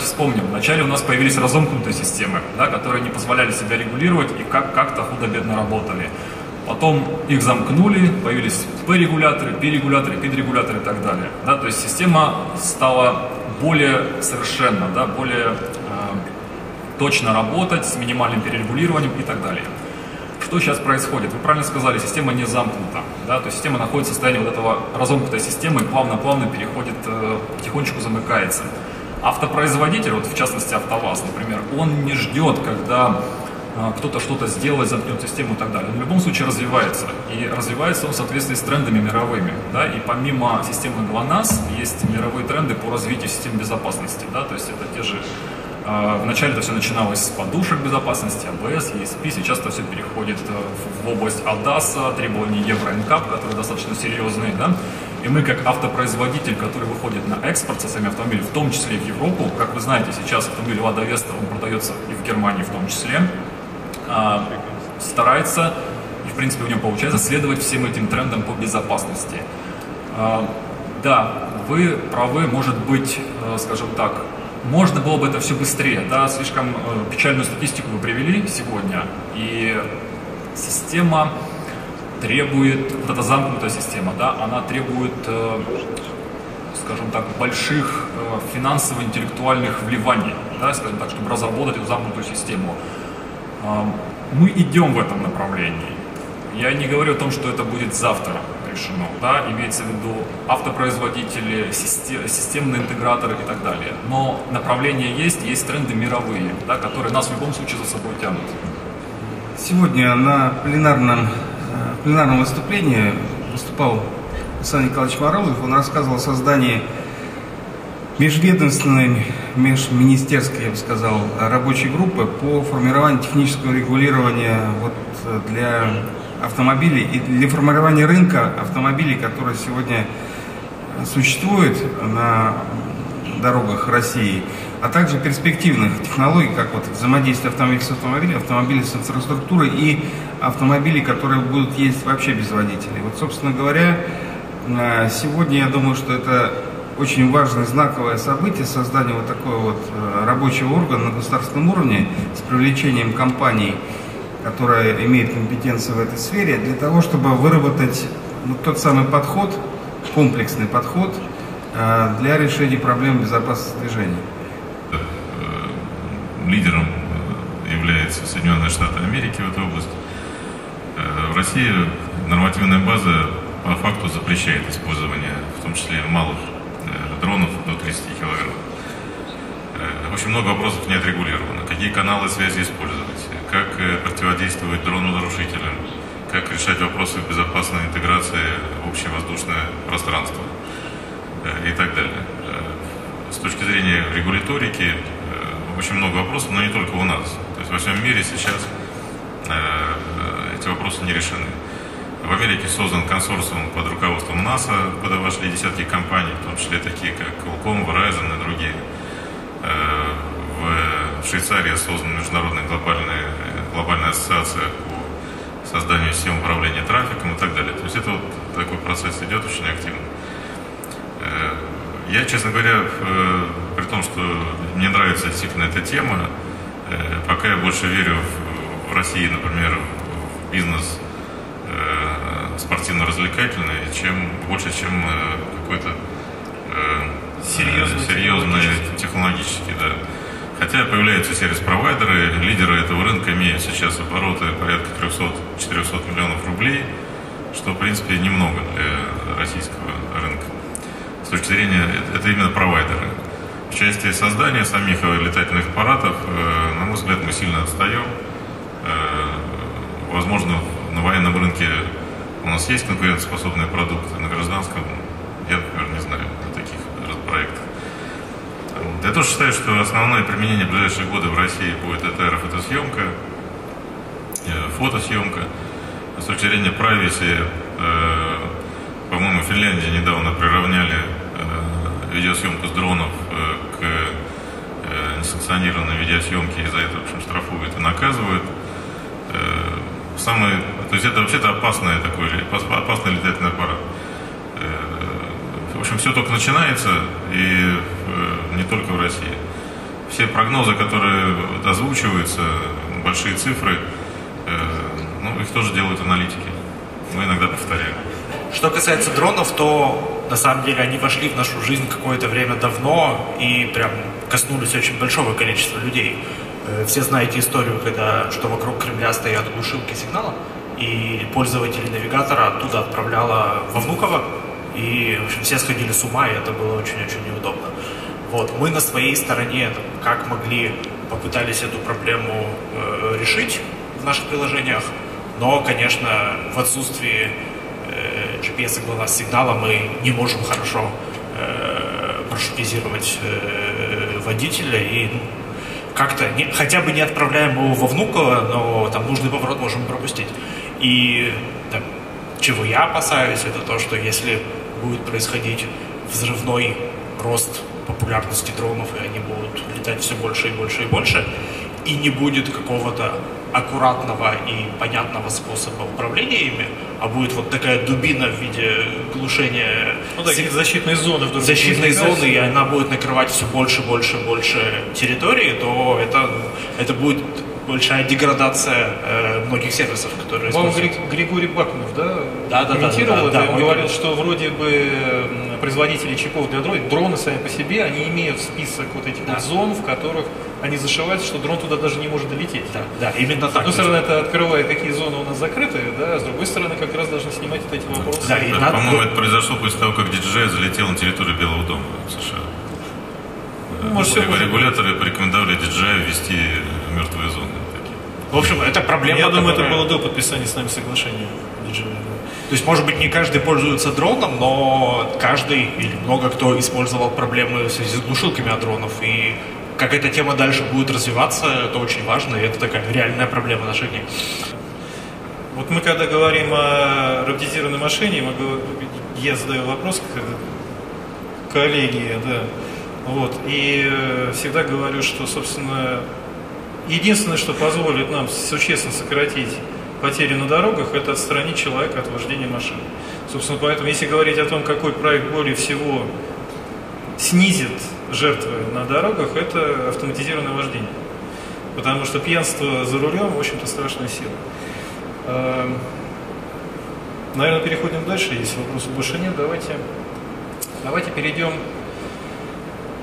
давайте вспомним. Вначале у нас появились разомкнутые системы, да, которые не позволяли себя регулировать и как- как-то худо-бедно работали. Потом их замкнули, появились P-регуляторы, P-регуляторы, PID-регуляторы и так далее. Да, то есть система стала более совершенна, да, более э, точно работать, с минимальным перерегулированием и так далее. Что сейчас происходит? Вы правильно сказали, система не замкнута. Да? То есть система находится в состоянии вот этого разомкнутой системы и плавно-плавно переходит, э, потихонечку замыкается. Автопроизводитель, вот в частности АвтоВАЗ, например, он не ждет, когда э, кто-то что-то сделает, замкнет систему и так далее. Он в любом случае развивается. И развивается он в соответствии с трендами мировыми. Да? И помимо системы ГЛОНАСС есть мировые тренды по развитию систем безопасности. Да? То есть это те же а, Вначале это все начиналось с подушек безопасности, АБС, ESP, сейчас это все переходит э, в область ADAS, требований Евро NCAP, которые достаточно серьезные, да? И мы, как автопроизводитель, который выходит на экспорт со своими автомобилями, в том числе и в Европу, как вы знаете, сейчас автомобиль Лада Веста, он продается и в Германии в том числе, а, старается, и в принципе у него получается, следовать всем этим трендам по безопасности. А, Да, вы правы, может быть, э, скажем так, можно было бы это все быстрее, да, слишком э, печальную статистику вы привели сегодня, и система требует, вот эта замкнутая система, да, она требует, э, скажем так, больших э, финансово-интеллектуальных вливаний, да, скажем так, чтобы разработать эту замкнутую систему. Э, Мы идем в этом направлении. Я не говорю о том, что это будет завтра решено, да, имеется в виду автопроизводители, систе- системные интеграторы и так далее. Но направление есть, есть тренды мировые, да, которые нас в любом случае за собой тянут. Сегодня на пленарном, э, пленарном выступлении выступал Александр Николаевич Морозов. Он рассказывал о создании межведомственной, межминистерской, я бы сказал, рабочей группы по формированию технического регулирования вот э, для автомобилей и для формирования рынка автомобилей, который сегодня существует на дорогах России, а также перспективных технологий, как вот взаимодействие автомобиля с автомобилем, автомобилей с инфраструктурой и автомобилей, которые будут ездить вообще без водителей. Вот, собственно говоря, э, сегодня я думаю, что это очень важное знаковое событие, создание вот такого вот э, рабочего органа на государственном уровне с привлечением компаний, которые имеют компетенцию в этой сфере, для того, чтобы выработать вот тот самый подход, комплексный подход э, для решения проблем безопасности движения. лидером является Соединенные Штаты Америки в этой области. Э, В России нормативная база по факту запрещает использование, в том числе малых э, дронов до 30 килограмм. Э, Очень много вопросов не отрегулировано. Какие каналы связи использовать, как противодействовать дрону-нарушителям, как решать вопросы безопасной интеграции в общее воздушное пространство и так далее. С точки зрения регуляторики очень много вопросов, но не только у нас. То есть во всем мире сейчас вопросы не решены. В Америке создан консорциум под руководством НАСА, куда десятки компаний, в том числе такие как Qualcomm, Verizon и другие. Э, В Швейцарии создана международная глобальная, глобальная ассоциация по созданию систем управления трафиком и так далее. То есть это вот такой процесс идет очень активно. Э, Я, честно говоря, э, при том, что мне нравится действительно эта тема, пока я больше верю в, России, например, бизнес э, спортивно-развлекательный, чем больше, чем э, какой-то э, Серьезный серьезный технологический, да. Хотя появляются сервис-провайдеры, лидеры этого рынка имеют сейчас обороты порядка 300-400 миллионов рублей, что, в принципе, немного для российского рынка. С точки зрения, это- именно провайдеры. В части создания самих летательных аппаратов, на мой взгляд, мы сильно отстаем. Возможно, на военном рынке у нас есть конкурентоспособные продукты, на гражданском я, например, не знаю о таких проектах. Я тоже считаю, что основное применение в ближайшие годы в России будет это аэрофотосъемка, э, фотосъемка. С точки зрения privacy, э, по-моему, в Финляндии недавно приравняли э, видеосъемку с дронов к несанкционированной видеосъемке, и за это, в общем, штрафуют и наказывают. Самый, то есть это вообще-то опасный такой, опас- опасный летательный аппарат. Э, В общем, все только начинается, и э, не только в России. все прогнозы, которые озвучиваются, большие цифры, э, ну, их тоже делают аналитики. Мы иногда повторяем. Что касается дронов, то на самом деле они вошли в нашу жизнь какое-то время давно и прям коснулись очень большого количества людей. Э, все знаете историю, когда что вокруг Кремля стоят глушилки сигнала, и пользователи навигатора оттуда отправляла во Внуково, и в общем, все сходили с ума, и это было очень-очень неудобно. Вот, мы на своей стороне, как могли, попытались эту проблему э, решить в наших приложениях, но, конечно, в отсутствии э, GPS и GLONASS сигнала мы не можем хорошо э, маршрутизировать э, водителя и ну, как-то не, хотя бы не отправляем его во Внуково, но там нужный поворот можем пропустить. И там, чего я опасаюсь, это то, что если будет происходить взрывной рост популярности дронов, и они будут летать все больше и больше и больше, и не будет какого-то аккуратного и понятного способа управления ими, а будет вот такая дубина в виде глушения ну, да, защитной зоны вдруг защитной зоны, и она будет накрывать все больше, больше, больше территории, то это, это будет большая деградация э, многих сервисов, которые Вам Григорий Бакунов, да, да, да комментировал да, да, это, да, он говорил, что вроде бы производители чипов для дронов, дроны сами по себе, они имеют список вот этих да. вот зон, в которых они зашиваются, что дрон туда даже не может долететь. Да, да именно так. С одной стороны, это открывает, какие зоны у нас закрыты, да, а с другой стороны, как раз должны снимать вот эти вопросы. Да, и да, По-моему, это произошло после того, как диджей залетел на территорию Белого дома в США. Ну, может, Регуляторы порекомендовали диджею ввести мертвые зоны. В общем, это проблема. Я думаю, это было до подписания с нами соглашения То есть, может быть, не каждый пользуется дроном, но каждый или много кто использовал проблемы в связи с глушилками от дронов. И как эта тема дальше будет развиваться, это очень важно, и это такая реальная проблема наших дней. Вот мы когда говорим о роботизированной машине, мы, я задаю вопрос к коллеге, да, вот, и э, всегда говорю, что, собственно, Единственное, что позволит нам существенно сократить потери на дорогах, это отстранить человека от вождения машины. Собственно, поэтому, если говорить о том, какой проект более всего снизит жертвы на дорогах, это автоматизированное вождение. Потому что пьянство за рулем, в общем-то, страшная сила. Эм, наверное, переходим дальше, если вопросов больше нет. Давайте, давайте перейдем.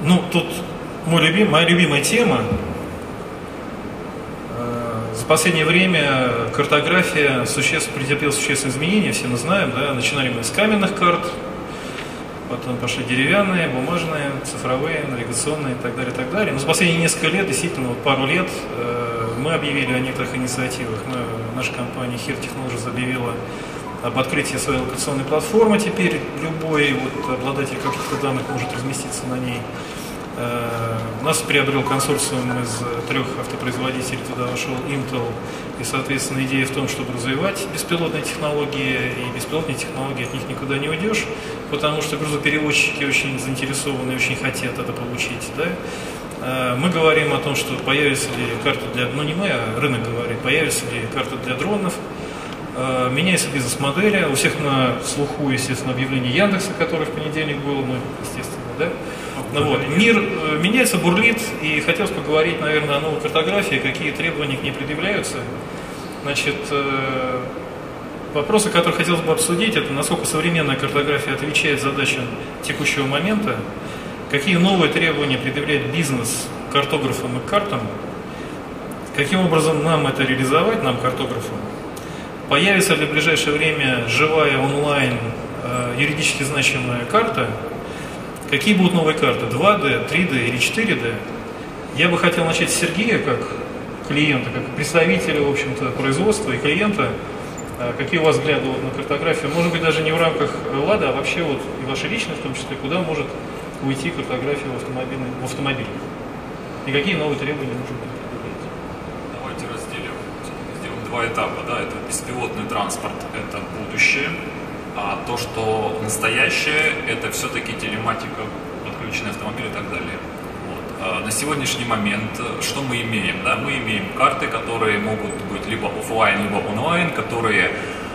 Ну, тут мой любим, моя любимая тема последнее время картография существенно, претерпела существенные изменения, все мы знаем, да, начинали мы с каменных карт, потом пошли деревянные, бумажные, цифровые, навигационные и так далее, и так далее. Но за последние несколько лет, действительно, вот пару лет, э, мы объявили о некоторых инициативах. Мы, наша компания HIR Technologies объявила об открытии своей локационной платформы. Теперь любой вот, обладатель каких-то данных может разместиться на ней. Э, нас приобрел консорциум из трех автопроизводителей, туда вошел Intel, и, соответственно, идея в том, чтобы развивать беспилотные технологии, и беспилотные технологии от них никуда не уйдешь, потому что грузоперевозчики очень заинтересованы, очень хотят это получить, да? Э, мы говорим о том, что появится ли карта для, ну не мы, а рынок говорит, появится ли карта для дронов, э, меняется бизнес-модель, у всех на слуху, естественно, объявление Яндекса, которое в понедельник было, ну, естественно, да? Ну, вот. Мир э, меняется, бурлит, и хотелось поговорить, наверное, о новой картографии, какие требования к ней предъявляются. Значит, вопросы, которые хотелось бы обсудить, это насколько современная картография отвечает задачам текущего момента, какие новые требования предъявляет бизнес картографам и картам, каким образом нам это реализовать, нам, картографам, появится ли в ближайшее время живая онлайн э, юридически значимая карта – Какие будут новые карты? 2D, 3D или 4D? Я бы хотел начать с Сергея, как клиента, как представителя, в общем-то, производства и клиента. А какие у вас взгляды на картографию? Может быть, даже не в рамках ЛАДа, а вообще вот и ваши личные в том числе, куда может уйти картография в, автомобиле, в автомобиле? И какие новые требования нужно будет Давайте разделим, сделаем два этапа. Да? Это беспилотный транспорт, это будущее, а то, что настоящее, это все-таки телематика, подключенный автомобиль и так далее. А на сегодняшний момент что мы имеем? Да? Мы имеем карты, которые могут быть либо офлайн, либо онлайн, которые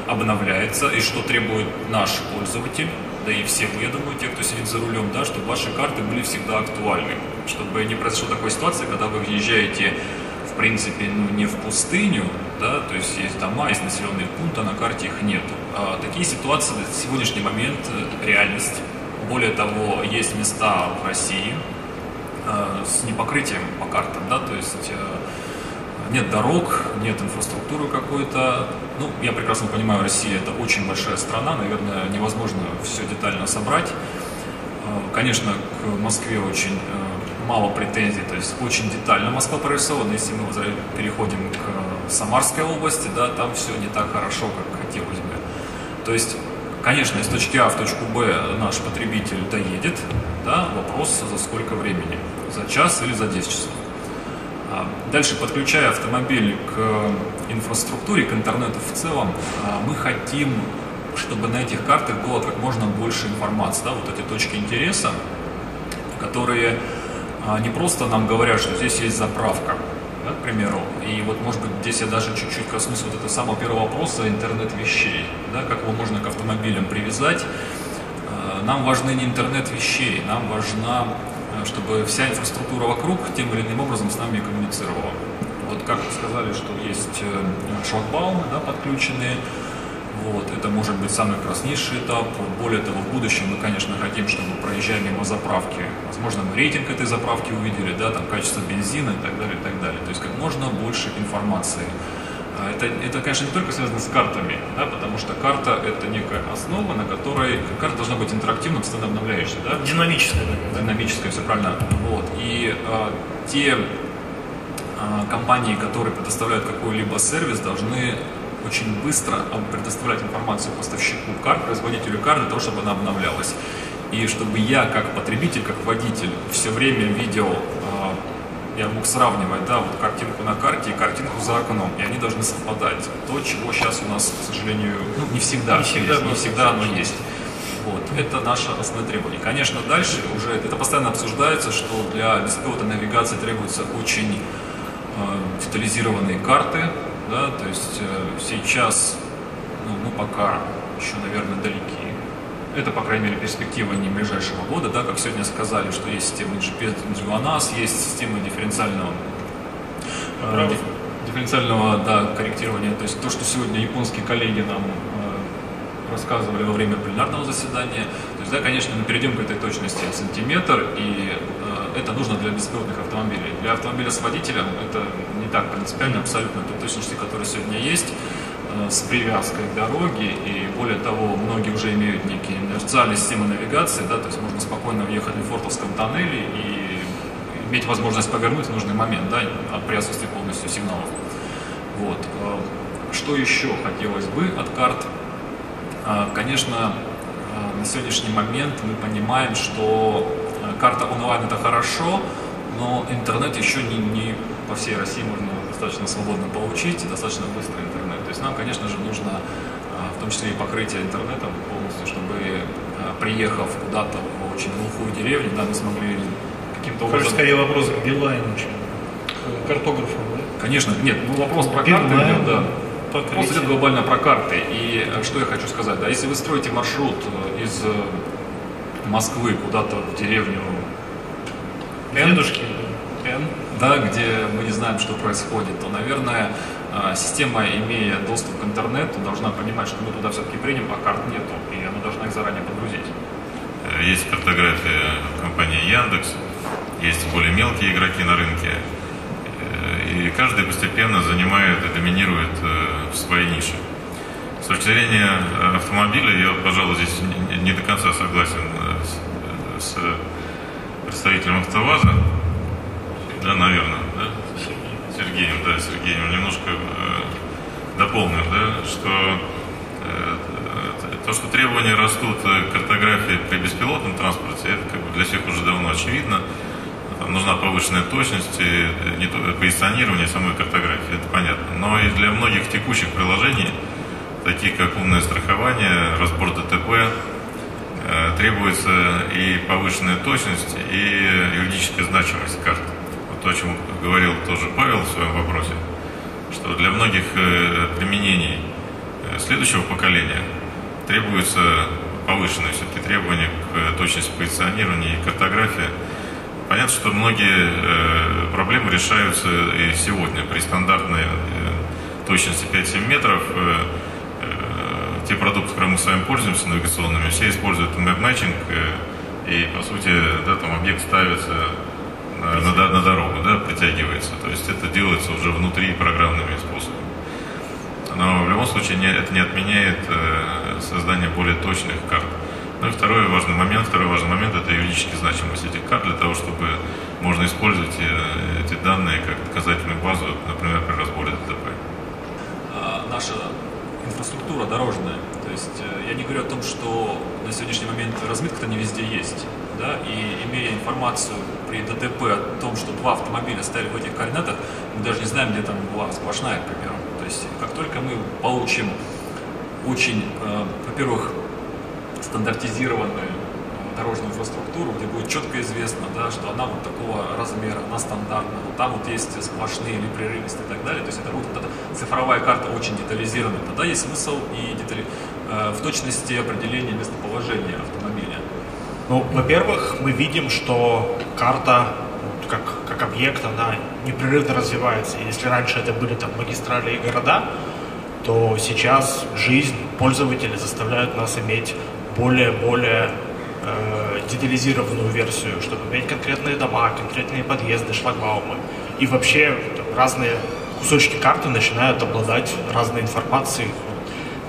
обновляются, и что требует наш пользователь, да и все вы, я думаю, те, кто сидит за рулем, да, чтобы ваши карты были всегда актуальны, чтобы не произошла такой ситуации, когда вы въезжаете в принципе, ну, не в пустыню, да, то есть есть дома, есть населенные пункты, а на карте их нет. А такие ситуации на сегодняшний момент э, реальность. Более того, есть места в России э, с непокрытием по картам, да, то есть э, нет дорог, нет инфраструктуры какой-то. Ну, я прекрасно понимаю, Россия это очень большая страна, наверное, невозможно все детально собрать. Э, конечно, к Москве очень э, мало претензий, то есть очень детально Москва прорисована. Если мы переходим к Самарской области, да, там все не так хорошо, как хотелось бы. То есть, конечно, из точки А в точку Б наш потребитель доедет, да, вопрос за сколько времени, за час или за 10 часов. А дальше, подключая автомобиль к инфраструктуре, к интернету в целом, а, мы хотим, чтобы на этих картах было как можно больше информации, да, вот эти точки интереса, которые а, не просто нам говорят, что здесь есть заправка, к примеру. И вот, может быть, здесь я даже чуть-чуть коснусь вот этого самого первого вопроса интернет вещей, да, как его можно к автомобилям привязать. А, нам важны не интернет вещей, нам важна, а, чтобы вся инфраструктура вокруг тем или иным образом с нами коммуницировала. Вот как вы сказали, что есть э, шлагбаумы да, подключенные, вот, это может быть самый краснейший этап. Более того, в будущем мы, конечно, хотим, чтобы проезжая мимо заправки, возможно, мы рейтинг этой заправки увидели, да, там качество бензина и так далее, и так далее. То есть как можно больше информации. А это, это, конечно, не только связано с картами, да, потому что карта – это некая основа, на которой карта должна быть интерактивна, постоянно обновляющая. Да? Динамическая. Да? Динамическая, все правильно. Вот. И а, те а, компании, которые предоставляют какой-либо сервис, должны очень быстро предоставлять информацию поставщику карт, производителю карт, для того, чтобы она обновлялась. И чтобы я, как потребитель, как водитель, все время видел, а, я мог сравнивать, да, вот картинку на карте и картинку за окном, и они должны совпадать. То, чего сейчас у нас, к сожалению, ну, не всегда, не всегда, есть, не всегда оно есть. Вот. Это наше основное требование. Конечно, дальше уже это постоянно обсуждается, что для беспилотной навигации требуются очень э, детализированные карты, да, то есть э, сейчас ну, мы пока еще, наверное, далеки. Это, по крайней мере, перспектива не ближайшего года, да, как сегодня сказали, что есть система GPS GLONASS, есть система дифференциального, э, дифференциального да, корректирования. То есть то, что сегодня японские коллеги нам э, рассказывали во время пленарного заседания. То есть, да, конечно, мы перейдем к этой точности сантиметр, и э, это нужно для беспилотных автомобилей. Для автомобиля с водителем это так принципиально абсолютно той точности, которая сегодня есть, э, с привязкой к дороге, и более того, многие уже имеют некие инерциальные системы навигации, да, то есть можно спокойно въехать в Лефортовском тоннеле и иметь возможность повернуть в нужный момент, да, при отсутствии полностью сигналов. Вот. Э, что еще хотелось бы от карт? Э, конечно, на сегодняшний момент мы понимаем, что карта онлайн это хорошо, но интернет еще не, не по всей России можно достаточно свободно получить, достаточно быстрый интернет. То есть нам, конечно же, нужно том числе и покрытие интернетом полностью, чтобы а, приехав куда-то в очень глухую деревню, да, мы смогли каким-то образом... скорее вопрос к Билайну, чем картографу, да? Конечно, нет, ну вопрос про Билайн, карты идет, да. Покрытие. Вопрос идет глобально про карты. И э, что я хочу сказать, да, если вы строите маршрут э, из э, Москвы куда-то в деревню Дедушки, N, да, где мы не знаем, что происходит, то, наверное, система, имея доступ к интернету, должна понимать, что мы туда все-таки приним, а карт нету, и она должна их заранее подгрузить. Э, есть картография компании Яндекс, есть более мелкие игроки на рынке, э, и каждый постепенно занимает и доминирует э, в своей нише. С точки зрения автомобиля, я, пожалуй, здесь не до конца согласен с представителем АвтоВАЗа, да, наверное? Сергеем, да, Сергеем немножко э, дополнил, да, что э, то, что требования растут к картографии при беспилотном транспорте, это как бы для всех уже давно очевидно. Там нужна повышенная точность, и не то, позиционирование самой картографии, это понятно. Но и для многих текущих приложений, таких как умное страхование, разбор ДТП, э, требуется и повышенная точность, и юридическая значимость карты то, о чем говорил тоже Павел в своем вопросе, что для многих э, применений э, следующего поколения требуется повышенные все-таки требования к точности позиционирования и картографии. Понятно, что многие проблемы решаются и сегодня при стандартной точности 5-7 метров. Те продукты, которыми мы с вами пользуемся, навигационными, все используют map-matching, и, по сути, да, там объект ставится на, на, дорогу, да, притягивается. То есть это делается уже внутри программными способами. Но в любом случае не, это не отменяет э, создание более точных карт. Ну и второй важный момент, второй важный момент это юридическая значимость этих карт для того, чтобы можно использовать э, эти данные как доказательную базу, например, при разборе ДТП. А, наша инфраструктура дорожная. То есть э, я не говорю о том, что на сегодняшний момент разметка-то не везде есть. Да? И имея информацию при ДТП о том, что два автомобиля стояли в этих координатах, мы даже не знаем, где там была сплошная, к примеру. То есть как только мы получим очень, э, во-первых, стандартизированную дорожную инфраструктуру, где будет четко известно, да, что она вот такого размера, она стандартная, вот там вот есть сплошные или прерывистые и так далее. То есть это будет вот эта цифровая карта очень детализированная. Тогда есть смысл и детали, э, в точности определения местоположения автомобиля. Ну, во-первых, мы видим, что карта как, как объект, она непрерывно развивается. Если раньше это были там магистрали и города, то сейчас жизнь пользователей заставляет нас иметь более-более э, детализированную версию, чтобы иметь конкретные дома, конкретные подъезды, шлагбаумы. И вообще там, разные кусочки карты начинают обладать разной информацией.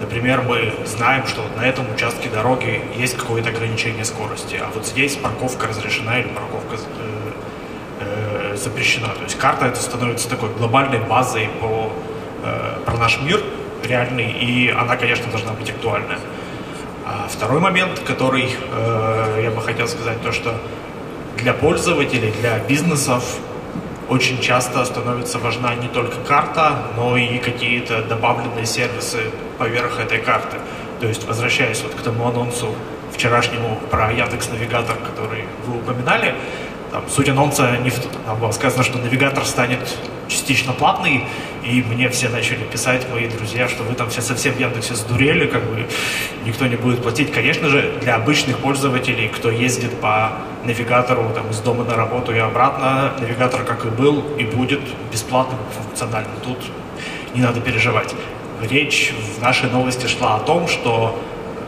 Например, мы знаем, что вот на этом участке дороги есть какое-то ограничение скорости, а вот здесь парковка разрешена или парковка э, э, запрещена. То есть карта это становится такой глобальной базой по, э, про наш мир реальный, и она, конечно, должна быть актуальная. А второй момент, который э, я бы хотел сказать, то что для пользователей, для бизнесов очень часто становится важна не только карта, но и какие-то добавленные сервисы поверх этой карты. То есть, возвращаясь вот к тому анонсу вчерашнему про Яндекс Навигатор, который вы упоминали, там, суть анонса не в там было сказано, что навигатор станет частично платный, и мне все начали писать, мои друзья, что вы там все совсем в Яндексе сдурели, как бы никто не будет платить. Конечно же, для обычных пользователей, кто ездит по навигатору там, из дома на работу и обратно, навигатор как и был и будет бесплатным, функциональным. Тут не надо переживать. Речь в нашей новости шла о том, что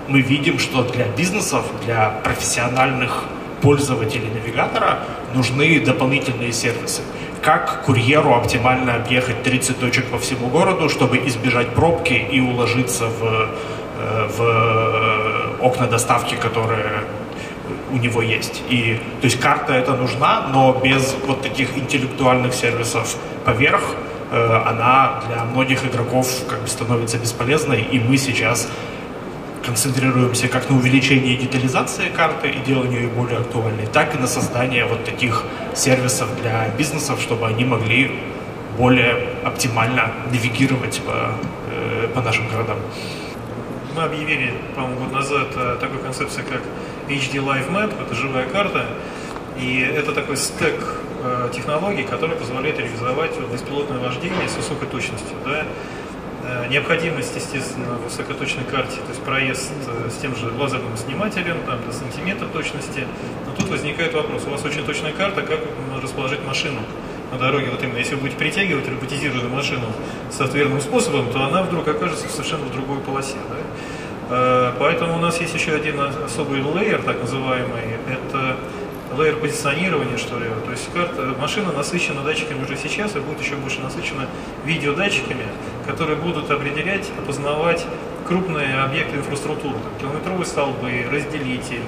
мы видим, что для бизнесов, для профессиональных пользователей навигатора нужны дополнительные сервисы. Как курьеру оптимально объехать 30 точек по всему городу, чтобы избежать пробки и уложиться в, э, в окна доставки, которые у него есть. И, то есть карта это нужна, но без вот таких интеллектуальных сервисов поверх э, она для многих игроков как бы становится бесполезной, и мы сейчас концентрируемся как на увеличении детализации карты и деланию ее более актуальной, так и на создание вот таких сервисов для бизнесов, чтобы они могли более оптимально навигировать по, э, по нашим городам. Мы объявили, по-моему, год назад э, такой концепции, как HD Live Map, это живая карта, и это такой стек э, технологий, который позволяет реализовать беспилотное вождение с высокой точностью. Да? Э, необходимость, естественно, в высокоточной карте, то есть проезд э, с тем же лазерным снимателем, там до сантиметра точности. Но тут возникает вопрос, у вас очень точная карта, как расположить машину на дороге, вот именно, если вы будете притягивать роботизированную машину соответственным способом, то она вдруг окажется совершенно в другой полосе. Да? Э, поэтому у нас есть еще один особый лейер, так называемый, это лейер позиционирования, что ли. То есть карта, машина насыщена датчиками уже сейчас и будет еще больше насыщена видеодатчиками, которые будут определять, опознавать крупные объекты инфраструктуры, километровые столбы, разделитель,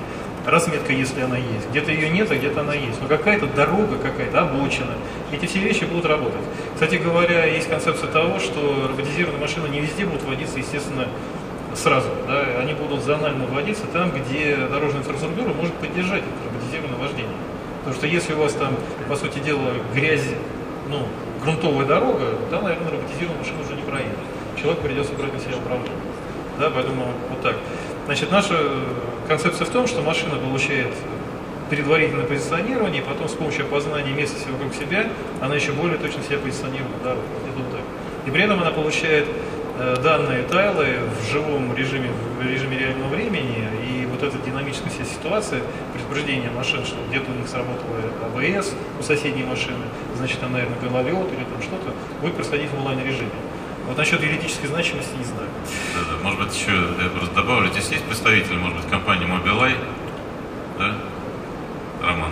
разметка, если она есть. Где-то ее нет, а где-то она есть. Но какая-то дорога, какая-то обочина. Эти все вещи будут работать. Кстати говоря, есть концепция того, что роботизированные машины не везде будут водиться, естественно, сразу. Да? Они будут зонально вводиться там, где дорожная инфраструктура может поддержать это роботизированное вождение. Потому что если у вас там, по сути дела, грязь, ну, грунтовая дорога, там, наверное, роботизированная машина уже не проедет. Человек придется брать на себя управление. Да, поэтому вот так. Значит, наша концепция в том, что машина получает предварительное позиционирование, и потом с помощью опознания местности вокруг себя, она еще более точно себя позиционирует на дороге. И при этом она получает Э, данные тайлы в живом режиме, в режиме реального времени, и вот эта динамическая ситуация, предупреждение машин, что где-то у них сработало АБС у соседней машины, значит, там, наверное, гололед или там что-то, будет происходить в онлайн-режиме. Вот насчет юридической значимости не знаю. Да, да. Может быть, еще я просто добавлю, здесь есть представитель, может быть, компании Mobileye, да? Роман.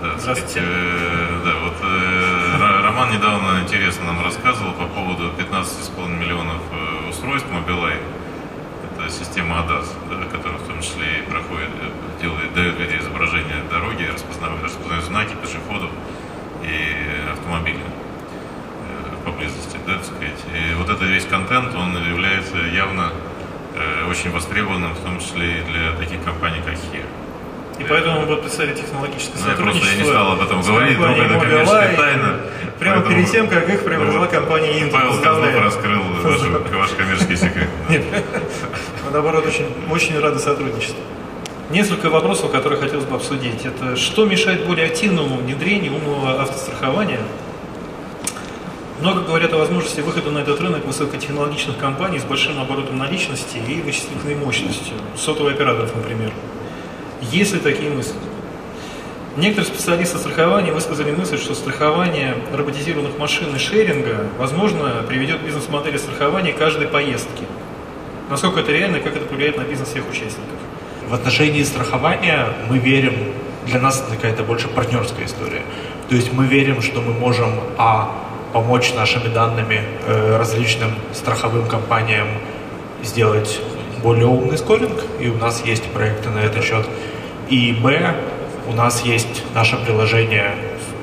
Да, Здравствуйте. э, да, вот э, Роман недавно интересно нам рассказывал по поводу 15,5 миллионов э, устройств Mobileye. Это система ADAS, да, которая в том числе и проходит, делает, дает виде изображения дороги, распознавает, распознает знаки пешеходов и автомобилей э, поблизости, да, так сказать. И вот этот весь контент, он является явно э, очень востребованным, в том числе и для таких компаний, как HERE. И поэтому будут представить технологическое Ну, сотрудничество. просто я не стал об этом говорить, компанией это коммерческая тайна. Прямо Поэтому- перед тем, как их приобрела Вот. компания Intel. Павел Поздравляю. раскрыл ваш, коммерческий секрет. Нет, мы, наоборот, очень, очень рады сотрудничеству. Несколько вопросов, которые хотелось бы обсудить. Это что мешает более активному внедрению умного автострахования? Много говорят о возможности выхода на этот рынок высокотехнологичных компаний с большим оборотом наличности и вычислительной мощностью, сотовых операторов, например. Есть ли такие мысли? Некоторые специалисты страхования высказали мысль, что страхование роботизированных машин и шеринга, возможно, приведет к бизнес-модели страхования каждой поездки. Насколько это реально и как это повлияет на бизнес всех участников? В отношении страхования мы верим, для нас это какая-то больше партнерская история. То есть мы верим, что мы можем, а, помочь нашими данными э, различным страховым компаниям сделать более умный скоринг, и у нас есть проекты на этот счет. И, б, у нас есть наше приложение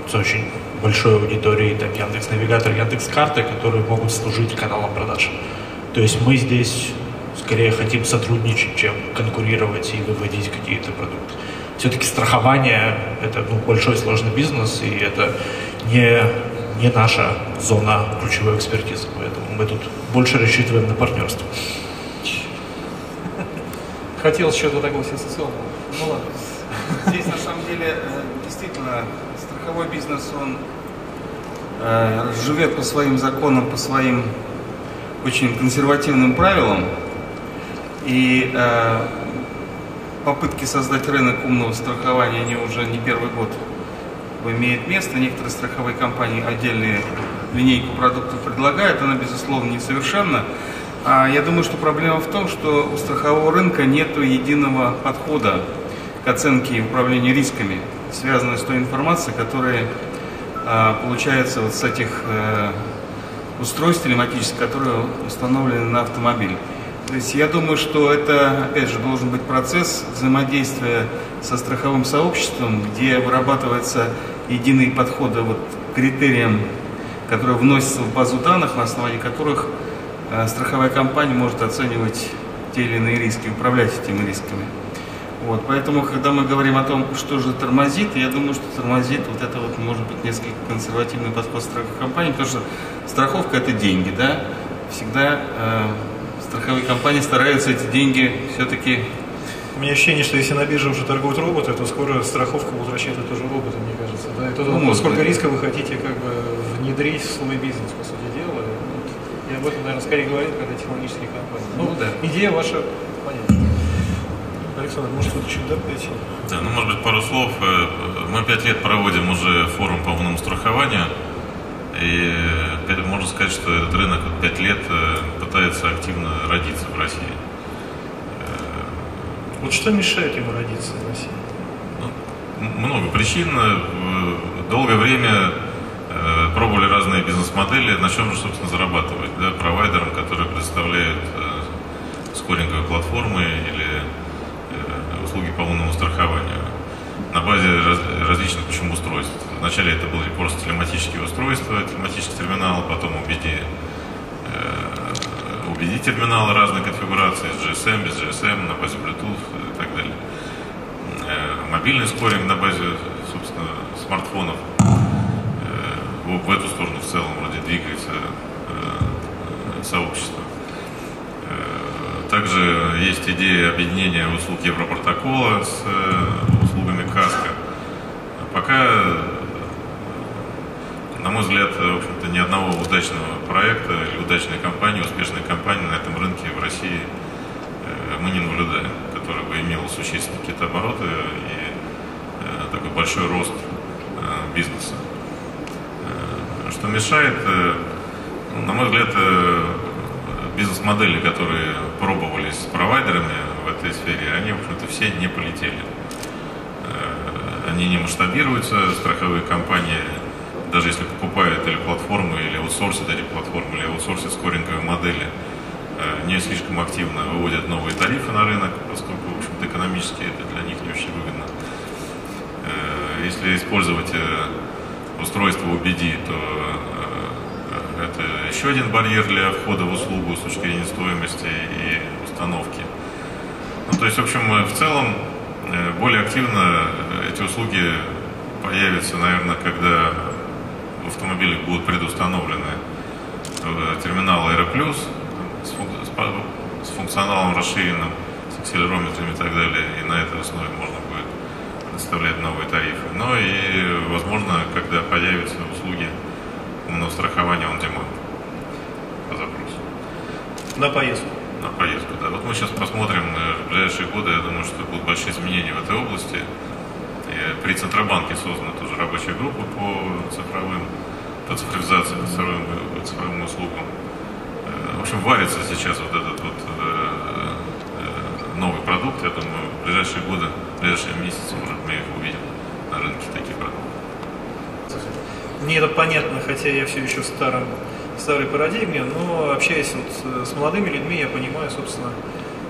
с очень большой аудиторией, там, Яндекс Навигатор, Яндекс Карты, которые могут служить каналом продаж. То есть мы здесь скорее хотим сотрудничать, чем конкурировать и выводить какие-то продукты. Все-таки страхование – это ну, большой сложный бизнес, и это не, не наша зона ключевой экспертизы, поэтому мы тут больше рассчитываем на партнерство. Хотелось чего-то такого сенсационного. Ну ладно. Здесь на самом деле э, действительно страховой бизнес, он э, живет по своим законам, по своим очень консервативным правилам. И э, попытки создать рынок умного страхования, они уже не первый год имеют место. Некоторые страховые компании отдельные линейку продуктов предлагают, она, безусловно, несовершенна. А я думаю, что проблема в том, что у страхового рынка нет единого подхода к оценке и управлению рисками, связанной с той информацией, которая а, получается вот с этих э, устройств телематических, которые установлены на автомобиле. То есть я думаю, что это, опять же, должен быть процесс взаимодействия со страховым сообществом, где вырабатываются единые подходы вот, к критериям, которые вносятся в базу данных, на основании которых страховая компания может оценивать те или иные риски, управлять этими рисками. Вот, поэтому, когда мы говорим о том, что же тормозит, я думаю, что тормозит вот это вот, может быть, несколько консервативный подход страховых компаний, потому что страховка – это деньги, да, всегда э, страховые компании стараются эти деньги все-таки У меня ощущение, что если на бирже уже торгуют роботы, то скоро страховку будут рассчитывать тоже роботы, мне кажется. Да? И тут Ну, сколько быть. риска вы хотите как бы внедрить в свой бизнес, по сути об этом, наверное, скорее говорил, когда технологические компании. Ну, Ну, да. идея ваша понятна. Александр, может, вы чуть добавите? Да, ну, может быть, пару слов. Э, Мы пять лет проводим уже форум по умному страхованию. И э, можно сказать, что этот рынок вот пять лет э, пытается активно родиться в России. Вот что мешает ему родиться в России? М- Много причин. Долгое время пробовали разные бизнес-модели, на чем же, собственно, зарабатывать. Да, провайдерам, которые предоставляют э, скоринговые платформы или э, услуги по умному страхованию на базе раз- различных причем устройств. Вначале это были просто телематические устройства, телематический терминал, потом убеди, э, убеди терминалы разной конфигурации, с GSM, без GSM, на базе Bluetooth и так далее. Э, Мобильный скоринг на базе, собственно, смартфонов. Э, В эту сторону в целом вроде двигается сообщество. Э, Также есть идея объединения услуг Европротокола с э, услугами КАСКО. Пока, на мой взгляд, в общем-то, ни одного удачного проекта или удачной компании, успешной компании на этом рынке в России э, мы не наблюдаем, которая бы имело существенные какие-то обороты и такой большой рост бизнеса. Что мешает, на мой взгляд, бизнес-модели, которые пробовались с провайдерами в этой сфере, они, в общем-то, все не полетели. Они не масштабируются, страховые компании даже если покупают или платформы, или аутсорсят эти платформы, или аутсорсят скоринговые модели, э, не слишком активно выводят новые тарифы на рынок, поскольку, в общем-то, экономически это для них не очень выгодно. Э, если использовать э, устройство UBD, то это еще один барьер для входа в услугу с точки зрения стоимости и установки. Ну, то есть, в общем, в целом, более активно эти услуги появятся, наверное, когда в автомобилях будут предустановлены э, терминалы Aero с, функционалом расширенным, с акселерометрами и так далее, и на этой основе можно будет предоставлять новые тарифы. Но и, возможно, когда появятся услуги умного страхования on demand по запросу. На поездку. На поездку, да. Вот мы сейчас посмотрим э, в ближайшие годы, я думаю, что будут большие изменения в этой области. И при Центробанке создана тоже рабочая группа по цифровым, по цифровизации, по цифровым, по цифровым услугам. Э, в общем, варится сейчас вот этот вот э, э, новый продукт. Я думаю, в ближайшие годы, в ближайшие месяцы, может, мы их увидим на рынке таких продуктов. Мне это понятно, хотя я все еще в старом, старой парадигме, но общаясь вот с молодыми людьми, я понимаю, собственно,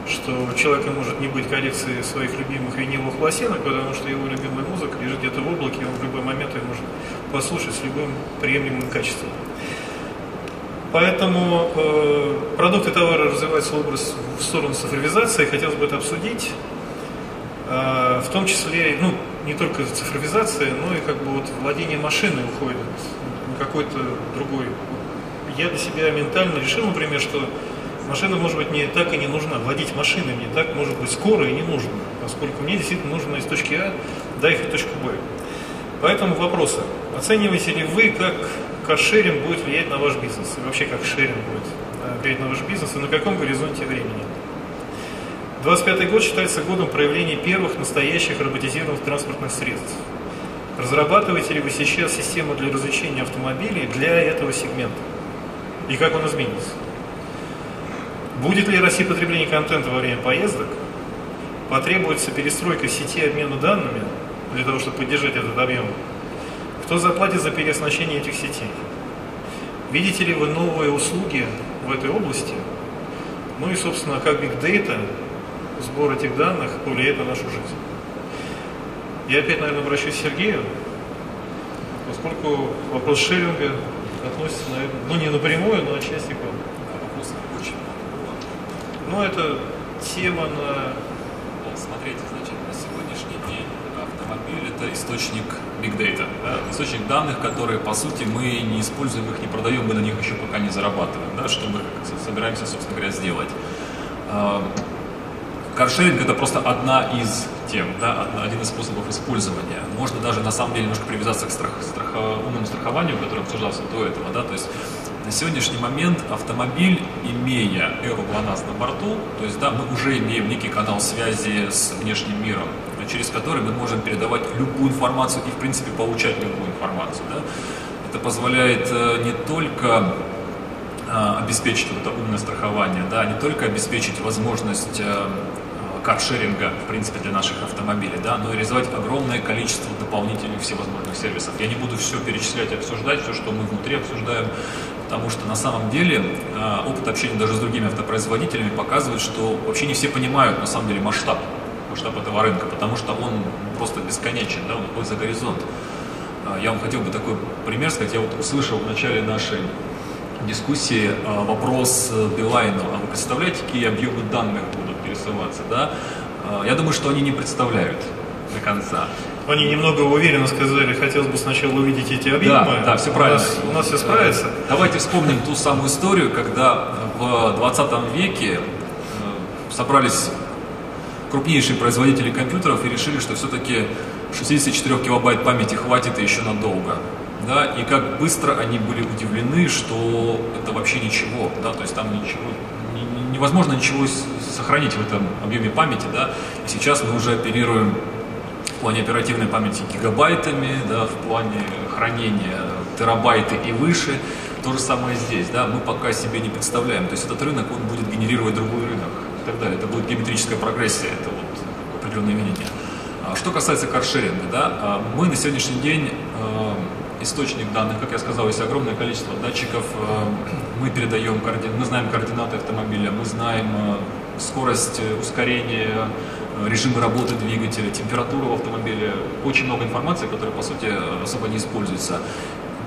что у человека может не быть коллекции своих любимых виниловых пластинок, потому что его любимая музыка лежит где-то в облаке, и он в любой момент ее может послушать с любым приемлемым качеством. Поэтому э, продукты товара развиваются в, образ, в сторону цифровизации, хотелось бы это обсудить. Э, в том числе, ну, не только цифровизация, но и как бы вот владение машиной уходит на какой-то другой. Я для себя ментально решил, например, что машина, может быть, мне так и не нужна. Владеть машиной мне так, может быть, скоро и не нужно, поскольку мне действительно нужно из точки А доехать в точку Б. Поэтому вопросы. Оцениваете ли вы, как каршеринг будет влиять на ваш бизнес? И вообще, как шеринг будет э, влиять на ваш бизнес и на каком горизонте времени? 25 год считается годом проявления первых настоящих роботизированных транспортных средств. Разрабатываете ли вы сейчас систему для развлечения автомобилей для этого сегмента? И как он изменится? Будет ли расти потребление контента во время поездок? Потребуется перестройка сети обмена данными для того, чтобы поддержать этот объем? Кто заплатит за переоснащение этих сетей? Видите ли вы новые услуги в этой области? Ну и, собственно, как Big Data, сбор этих данных повлияет на нашу жизнь. Я опять, наверное, обращусь к Сергею, поскольку вопрос шеринга относится, наверное, ну не напрямую, но отчасти к вам. Ну, это тема на... Смотрите, значит, на сегодняшний день автомобиль – это источник big data, да? источник данных, которые, по сути, мы не используем их, не продаем, мы на них еще пока не зарабатываем, да? что мы собираемся, собственно говоря, сделать. Каршеринг – это просто одна из тем, да, один из способов использования. Можно даже, на самом деле, немножко привязаться к страх, страх, умному страхованию, которое обсуждался до этого, да, то есть на сегодняшний момент автомобиль, имея Aero на борту, то есть да, мы уже имеем некий канал связи с внешним миром, через который мы можем передавать любую информацию и, в принципе, получать любую информацию. Да? Это позволяет э, не только э, обеспечить вот это умное страхование, да, не только обеспечить возможность э, каршеринга, в принципе, для наших автомобилей, да, но и реализовать огромное количество дополнительных всевозможных сервисов. Я не буду все перечислять и обсуждать, все, что мы внутри обсуждаем, потому что на самом деле а, опыт общения даже с другими автопроизводителями показывает, что вообще не все понимают на самом деле масштаб, масштаб этого рынка, потому что он просто бесконечен, да, он уходит за горизонт. А, я вам хотел бы такой пример сказать. Я вот услышал в начале нашей дискуссии а, вопрос э, Билайну. А вы представляете, какие объемы данных будут пересылаться? Да? Я думаю, что они не представляют до конца. Они немного уверенно сказали, хотелось бы сначала увидеть эти объемы. Да, да, все правильно. У нас, у нас все справится. Давайте вспомним ту самую историю, когда в 20 веке э, собрались крупнейшие производители компьютеров и решили, что все-таки 64 килобайт памяти хватит и еще надолго. Да, и как быстро они были удивлены, что это вообще ничего, да, то есть там ничего, невозможно ничего сохранить в этом объеме памяти, да, и сейчас мы уже оперируем в плане оперативной памяти гигабайтами, да, в плане хранения терабайты и выше. То же самое здесь, да, мы пока себе не представляем. То есть этот рынок, он будет генерировать другой рынок и так далее. Это будет геометрическая прогрессия, это вот определенное видение. А что касается каршеринга, да, а мы на сегодняшний день э, источник данных, как я сказал, есть огромное количество датчиков, э, мы передаем, мы знаем координаты автомобиля, мы знаем э, скорость ускорения, режимы работы двигателя, температуру в автомобиле, очень много информации, которая, по сути, особо не используется.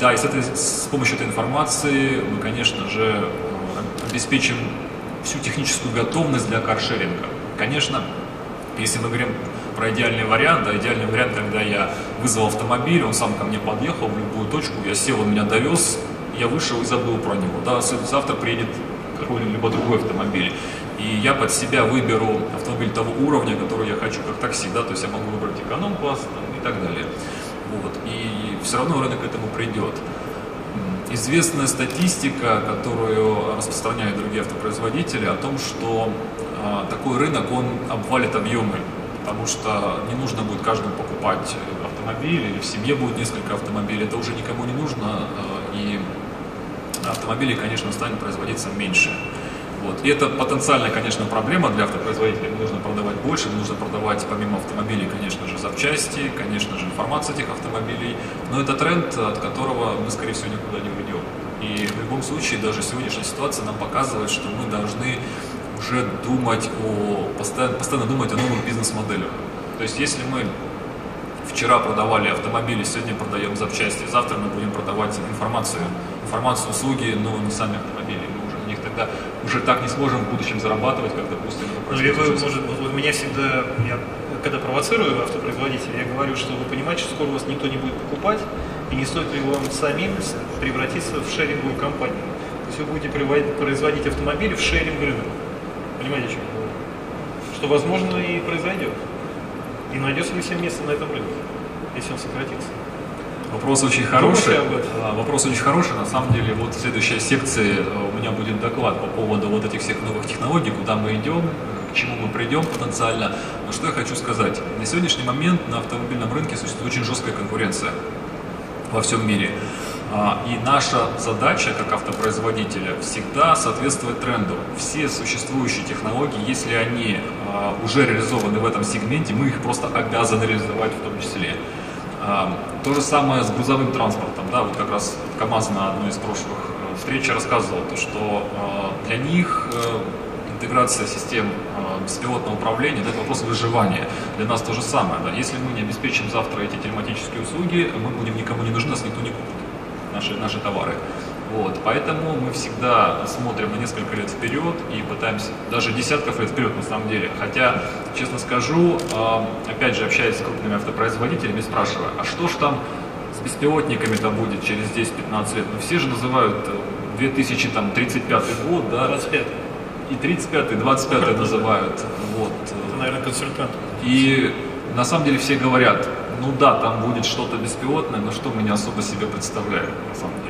Да, и с, этой, с помощью этой информации мы, конечно же, обеспечим всю техническую готовность для каршеринга. Конечно, если мы говорим про идеальный вариант, да, идеальный вариант, когда я вызвал автомобиль, он сам ко мне подъехал в любую точку, я сел, он меня довез, я вышел и забыл про него. Да, завтра приедет какой-либо другой автомобиль. И я под себя выберу автомобиль того уровня, который я хочу, как такси, да, то есть я могу выбрать эконом-класс и так далее. Вот. И все равно рынок к этому придет. Известная статистика, которую распространяют другие автопроизводители, о том, что э, такой рынок, он обвалит объемы, потому что не нужно будет каждому покупать автомобиль, или в семье будет несколько автомобилей, это уже никому не нужно, э, и автомобилей, конечно, станет производиться меньше. Вот. И это потенциальная, конечно, проблема для автопроизводителей. Нужно продавать больше, нужно продавать помимо автомобилей, конечно же, запчасти, конечно же, информацию этих автомобилей. Но это тренд, от которого мы, скорее всего, никуда не уйдем. И в любом случае, даже сегодняшняя ситуация нам показывает, что мы должны уже думать о, постоянно, постоянно думать о новых бизнес-моделях. То есть, если мы вчера продавали автомобили, сегодня продаем запчасти, завтра мы будем продавать информацию, информацию, услуги, но не сами автомобили тогда уже так не сможем в будущем зарабатывать, как, допустим, ну, или вы, может, вот, вот меня всегда, я, когда провоцирую автопроизводителя, я говорю, что вы понимаете, что скоро вас никто не будет покупать, и не стоит ли вам самим превратиться в шеринговую компанию. То есть вы будете производить автомобили в шеринг рынок. Понимаете, о чем я говорю? Что, возможно, и произойдет. И найдется ли всем место на этом рынке, если он сократится. Вопрос очень хороший. Вопрос очень хороший. На самом деле, вот в следующей секции э, у меня будет доклад по поводу вот этих всех новых технологий, куда мы идем, к чему мы придем потенциально. Но что я хочу сказать. На сегодняшний момент на автомобильном рынке существует очень жесткая конкуренция во всем мире. А, и наша задача как автопроизводителя всегда соответствовать тренду. Все существующие технологии, если они а, уже реализованы в этом сегменте, мы их просто обязаны реализовать в том числе. А, то же самое с грузовым транспортом. Да, вот как раз КАМАЗ на одной из прошлых э, встреч рассказывал, то, что э, для них э, интеграция систем беспилотного управления – это вопрос выживания. Для нас то же самое. Да. Если мы не обеспечим завтра эти телематические услуги, мы будем никому не нужны, нас никто не купит, наши, наши товары. Вот, поэтому мы всегда смотрим на несколько лет вперед и пытаемся, даже десятков лет вперед на самом деле. Хотя, честно скажу, опять же, общаясь с крупными автопроизводителями, спрашиваю, а что ж там с беспилотниками-то будет через 10-15 лет? Ну все же называют 2035 э, год, да? 25 и 35 и 25 называют. Вот. Это, наверное, консультант. И на самом деле все говорят, ну да, там будет что-то беспилотное, но что мы не особо себе представляем на самом деле.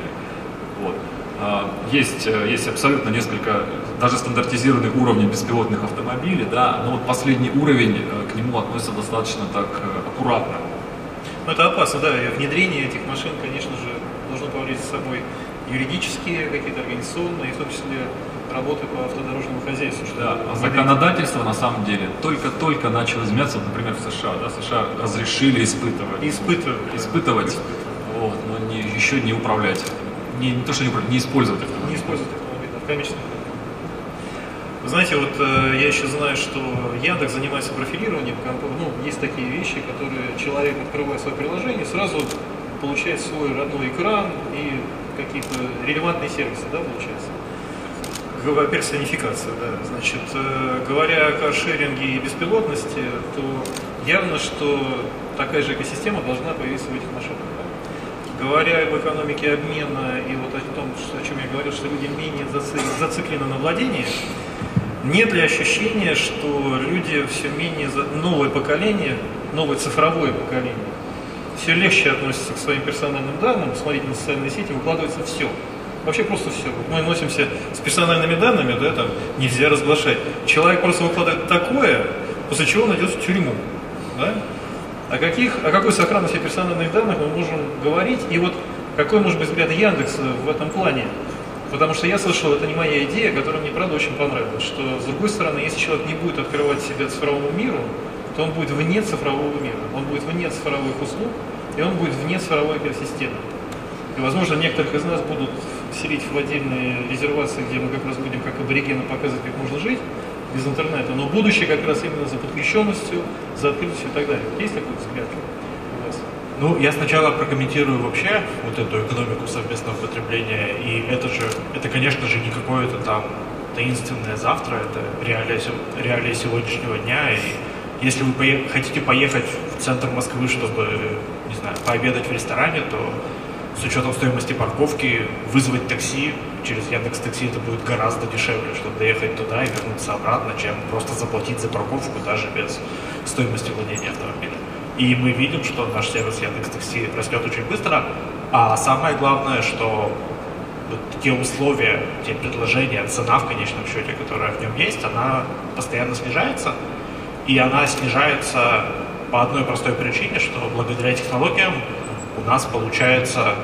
Вот. А, есть, э, есть абсолютно несколько, даже стандартизированных уровней беспилотных автомобилей, да, но вот последний уровень э, к нему относится достаточно так э, аккуратно. Ну, это опасно, да, внедрение этих машин, конечно же, должно повлечь за собой юридические, какие-то организационные, и в том числе работы по автодорожному хозяйству. Да, а законодательство на самом деле только-только начало изменяться, вот, например, в США, да, США разрешили испытывать. Испытывать. Испытывать, вот, но не, еще не управлять не, не то, что не, не использовать автомобиль. Не использовать автомобиль, да, в коммерческом вы знаете, вот э, я еще знаю, что Яндекс занимается профилированием. Ну, есть такие вещи, которые человек, открывая свое приложение, сразу получает свой родной экран и какие-то релевантные сервисы, да, получается. Персонификация, да. Значит, э, говоря о каршеринге и беспилотности, то явно, что такая же экосистема должна появиться в этих машинах. Говоря об экономике обмена и вот о том, о чем я говорил, что люди менее зациклены на владении, нет ли ощущения, что люди все менее, новое поколение, новое цифровое поколение, все легче относятся к своим персональным данным, смотрите на социальные сети, выкладывается все. Вообще просто все. Мы носимся с персональными данными, да, там нельзя разглашать. Человек просто выкладывает такое, после чего он идет в тюрьму. Да? О, каких, о какой сохранности персональных данных мы можем говорить? И вот какой может быть взгляд Яндекса в этом плане? Потому что я слышал, это не моя идея, которая мне, правда, очень понравилась, что, с другой стороны, если человек не будет открывать себя цифровому миру, то он будет вне цифрового мира, он будет вне цифровых услуг, и он будет вне цифровой экосистемы. И, возможно, некоторых из нас будут селить в отдельные резервации, где мы как раз будем как аборигены показывать, как можно жить без интернета. Но будущее как раз именно за подключенностью, за открытостью и так далее. Есть такой взгляд у вас? Ну, я сначала прокомментирую вообще вот эту экономику совместного потребления. И это же, это, конечно же, не какое-то там таинственное завтра, это реалия, реалия сегодняшнего дня. И если вы пое- хотите поехать в центр Москвы, чтобы, не знаю, пообедать в ресторане, то с учетом стоимости парковки вызвать такси через Яндекс Такси это будет гораздо дешевле, чтобы доехать туда и вернуться обратно, чем просто заплатить за парковку даже без стоимости владения автомобилем. И мы видим, что наш сервис Яндекс Такси растет очень быстро, а самое главное, что те условия, те предложения, цена в конечном счете, которая в нем есть, она постоянно снижается. И она снижается по одной простой причине, что благодаря технологиям у нас получается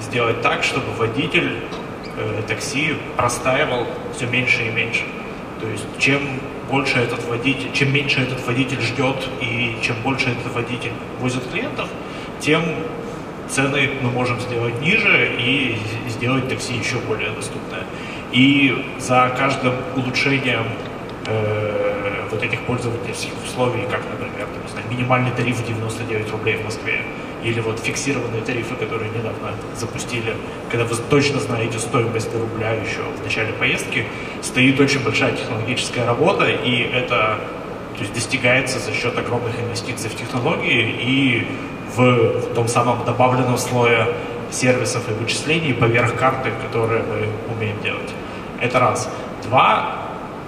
сделать так, чтобы водитель э, такси простаивал все меньше и меньше. То есть чем больше этот водитель, чем меньше этот водитель ждет и чем больше этот водитель возит клиентов, тем цены мы можем сделать ниже и сделать такси еще более доступное. И за каждым улучшением э, вот этих пользовательских условий, как, например, там, знаю, минимальный тариф 99 рублей в Москве, или вот фиксированные тарифы, которые недавно запустили, когда вы точно знаете стоимость до рубля еще в начале поездки, стоит очень большая технологическая работа, и это то есть, достигается за счет огромных инвестиций в технологии и в, в том самом добавленном слое сервисов и вычислений поверх карты, которые мы умеем делать. Это раз. Два,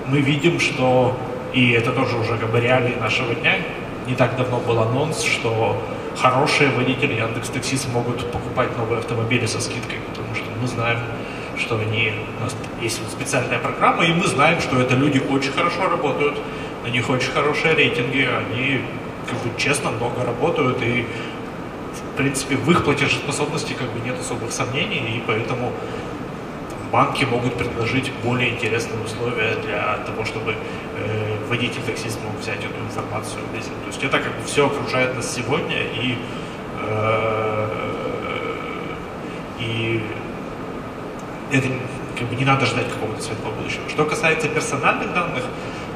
мы видим, что, и это тоже уже как бы реалии нашего дня, не так давно был анонс, что хорошие водители Яндекс Такси смогут покупать новые автомобили со скидкой, потому что мы знаем, что они, у нас есть вот специальная программа, и мы знаем, что это люди очень хорошо работают, на них очень хорошие рейтинги, они как бы честно много работают, и в принципе в их платежеспособности как бы нет особых сомнений, и поэтому банки могут предложить более интересные условия для того, чтобы э, водитель таксист мог взять эту информацию. То есть это как бы все окружает нас сегодня и э, и это как бы не надо ждать какого-то светлого будущего. Что касается персональных данных,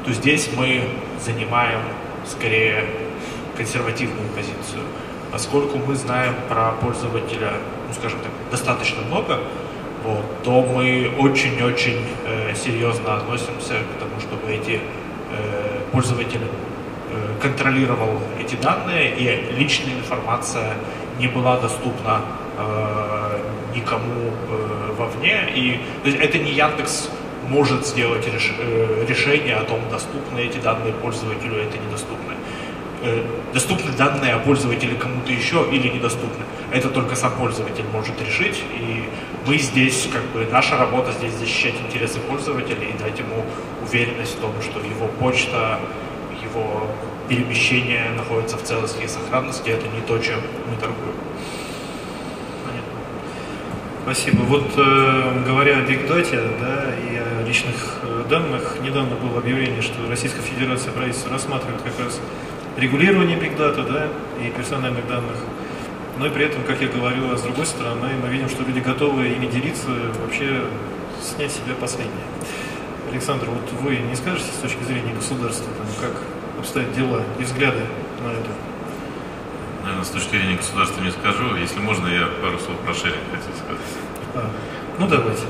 то здесь мы занимаем скорее консервативную позицию, поскольку мы знаем про пользователя, ну скажем так, достаточно много, вот, то мы очень-очень э, серьезно относимся к тому, чтобы эти э, пользователи э, контролировал эти данные и личная информация не была доступна э, никому э, вовне. И то есть это не Яндекс может сделать реш, э, решение о том, доступны эти данные пользователю, это недоступны. Э, доступны данные о пользователе кому-то еще или недоступны. Это только сам пользователь может решить, и мы здесь, как бы, наша работа здесь защищать интересы пользователя и дать ему уверенность в том, что его почта, его перемещение находится в целости и сохранности, это не то, чем мы торгуем. Спасибо. Вот э, говоря о Big Data да, и о личных э, данных, недавно было объявление, что Российская Федерация правительства рассматривает как раз регулирование Big Data да, и персональных данных. Но и при этом, как я говорил, а с другой стороны, мы видим, что люди готовы ими делиться, вообще снять себя последнее. Александр, вот вы не скажете с точки зрения государства, там, как обстоят дела и взгляды на это? Наверное, с точки зрения государства не скажу. Если можно, я пару слов про шеринг хотел сказать. А, ну, давайте.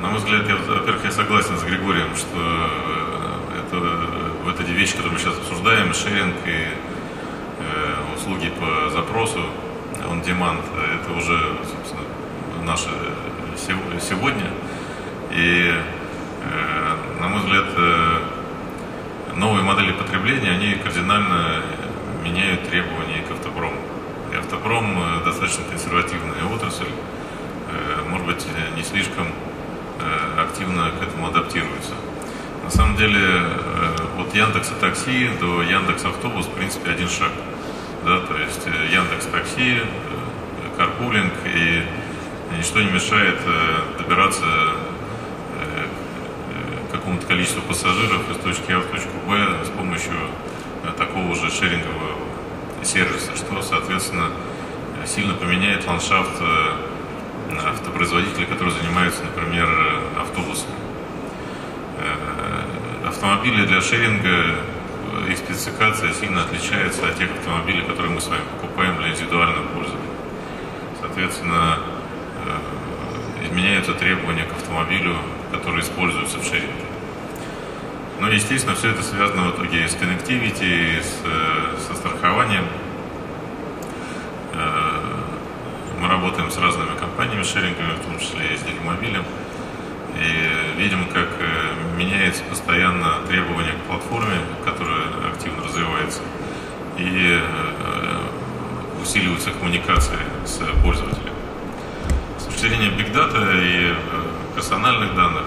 На мой взгляд, я, во-первых, я согласен с Григорием, что это, эти вещи, которые мы сейчас обсуждаем, шеринг и э, услуги по запросу, on demand, это уже, собственно, наше сегодня. И, э, на мой взгляд, э, новые модели потребления, они кардинально меняют требования к автопрому и автопром э, достаточно консервативная отрасль, э, может быть, не слишком активно к этому адаптируется. На самом деле, от Яндекса Такси до Яндекс Автобус, в принципе, один шаг. Да, то есть Яндекс Такси, карпулинг, и ничто не мешает добираться какому-то количеству пассажиров из точки А в точку Б с помощью такого же шерингового сервиса, что, соответственно, сильно поменяет ландшафт э, автопроизводителей, которые занимаются, например, автобусами. Э, автомобили для шеринга, э, их спецификация сильно отличается от тех автомобилей, которые мы с вами покупаем для индивидуального пользования. Соответственно, изменяются требования к автомобилю, который используется в шеринге. Но, естественно, все это связано в итоге с connectivity, с, э, со страхованием. Э, мы работаем с разными компаниями шеринговыми, в том числе и с Делимобилем. И видим, как э, меняется постоянно требования к платформе, которая активно развивается. И усиливаются коммуникации с пользователем. С точки зрения Big Data и персональных данных,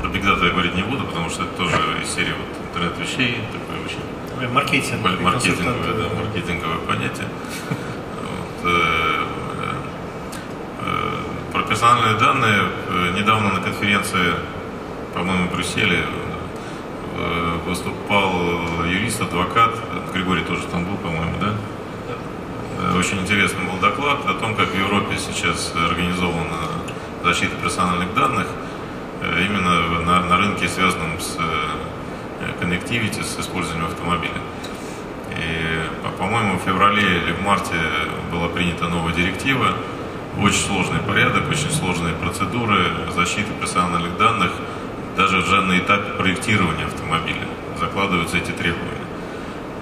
про Big Data я говорить не буду, потому что это тоже из серии вот, интернет вещей, такое очень Маркетинг, маркетинговое, да, маркетинговое понятие. Вот, э, э, про персональные данные э, недавно на конференции, по-моему, в Брюсселе э, выступал юрист, адвокат, Григорий тоже там был, по-моему, да? Э, очень интересный был доклад о том, как в Европе сейчас организована защита персональных данных – Э, именно на, на рынке, связанном с connectivity, с использованием автомобиля. И, по-моему, в феврале или в марте была принята новая директива, очень сложный порядок, очень сложные процедуры защиты персональных данных, даже уже на этапе проектирования автомобиля закладываются эти требования.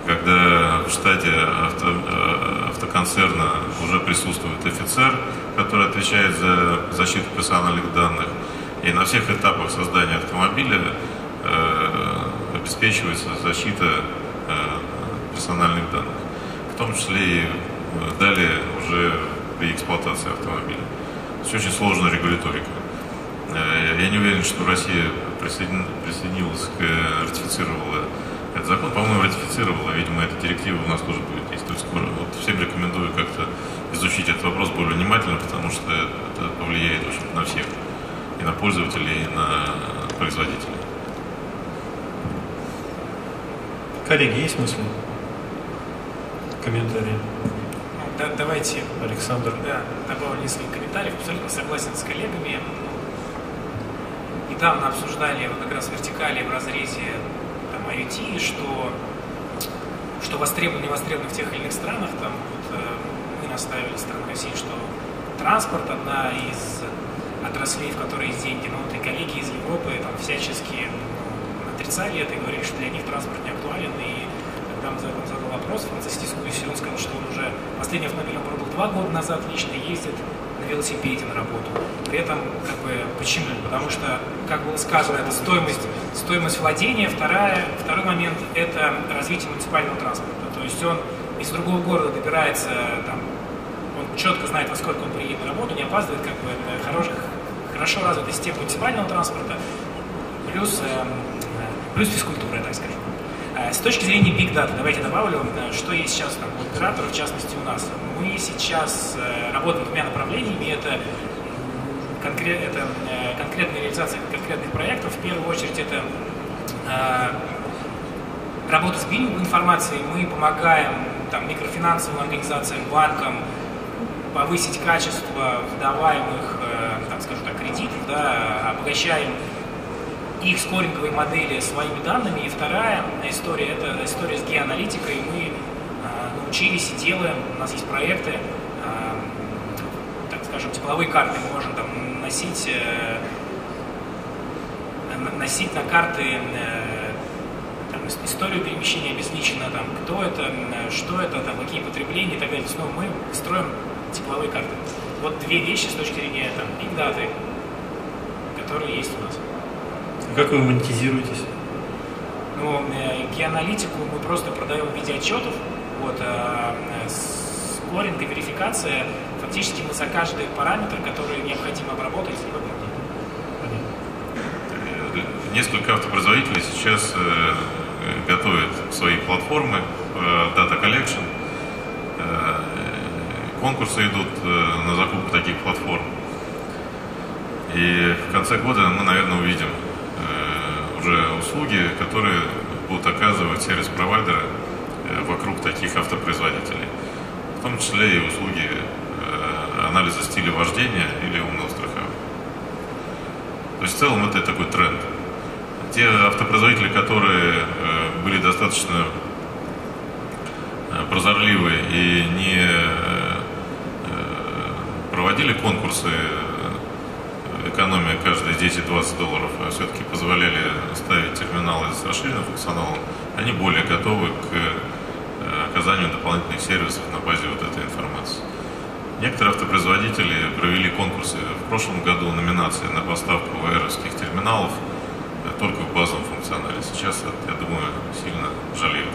Когда в штате авто, э, автоконцерна уже присутствует офицер, который отвечает за защиту персональных данных, и на всех этапах создания автомобиля э, обеспечивается защита э, персональных данных, в том числе и э, далее уже при эксплуатации автомобиля. Это очень сложная регуляторика. Э, я не уверен, что Россия присоедин, присоединилась к, ратифицировала этот закон. По-моему, ратифицировала, видимо, эта директива у нас тоже будет действовать скоро. Вот всем рекомендую как-то изучить этот вопрос более внимательно, потому что это повлияет очень на всех и на пользователей, и на производителей. Коллеги, есть мысли? Комментарии? Да, давайте. Александр. Да, добавлю несколько комментариев. Абсолютно согласен с коллегами. Недавно обсуждали вот как раз вертикали в разрезе там, IoT, что, что востребовано, не востребовано в тех или иных странах. Там, вот, э, мы наставили страну России, что транспорт одна из отраслей, в которые есть деньги. Но вот и коллеги из Европы там всячески ну, отрицали это и говорили, что для них транспорт не актуален. И когда мы задал, задал вопрос, Франциск дискуссии, он сказал, что он уже последний автомобиль продал два года назад, лично ездит на велосипеде на работу. При этом, как бы, почему? Потому что, как было сказано, это стоимость, стоимость владения. Вторая, второй момент – это развитие муниципального транспорта. То есть он из другого города добирается там, он четко знает, во сколько он приедет на работу, не опаздывает, как бы это хорош, хорошо развитая система муниципального транспорта, плюс, э, плюс физкультура, так скажем. Э, с точки зрения Big Data, давайте добавлю, э, что есть сейчас там, у операторов, в частности у нас. Мы сейчас э, работаем двумя направлениями. Это, конкрет, это конкретная реализация конкретных проектов. В первую очередь это работа с биллинговой информацией. Мы помогаем там, микрофинансовым организациям, банкам, повысить качество выдаваемых, э, так скажем так, кредитов, да, обогащаем их скоринговые модели своими данными. И вторая история – это история с геоаналитикой. Мы э, научились и делаем, у нас есть проекты, э, так скажем, тепловые карты мы можем там носить, носить на карты там, историю перемещения обезличенно, там, кто это, что это, там, какие потребления и так далее. То мы строим тепловые карты. Вот две вещи с точки зрения там, data, которые есть у нас. Как вы монетизируетесь? Ну, э, геоаналитику мы просто продаем в виде отчетов. Вот, а скоринг и верификация. Фактически мы за каждый параметр, который необходимо обработать, Несколько автопроизводителей сейчас э, готовят свои платформы Data Collection. Э, конкурсы идут э, на закупку таких платформ. И в конце года мы, наверное, увидим э, уже услуги, которые будут оказывать сервис-провайдеры вокруг таких автопроизводителей. В том числе и услуги анализа стиля вождения или умного страхования. То есть в целом это такой тренд. Те автопроизводители, которые были достаточно прозорливы и не э, проводили конкурсы э, экономия каждые 10-20 долларов, а все-таки позволяли ставить терминалы с расширенным функционалом, они более готовы к э, оказанию дополнительных сервисов на базе вот этой информации. Некоторые автопроизводители провели конкурсы в прошлом году, номинации на поставку VR-овских терминалов только в базовом функционале. Сейчас, я думаю, сильно жалеют.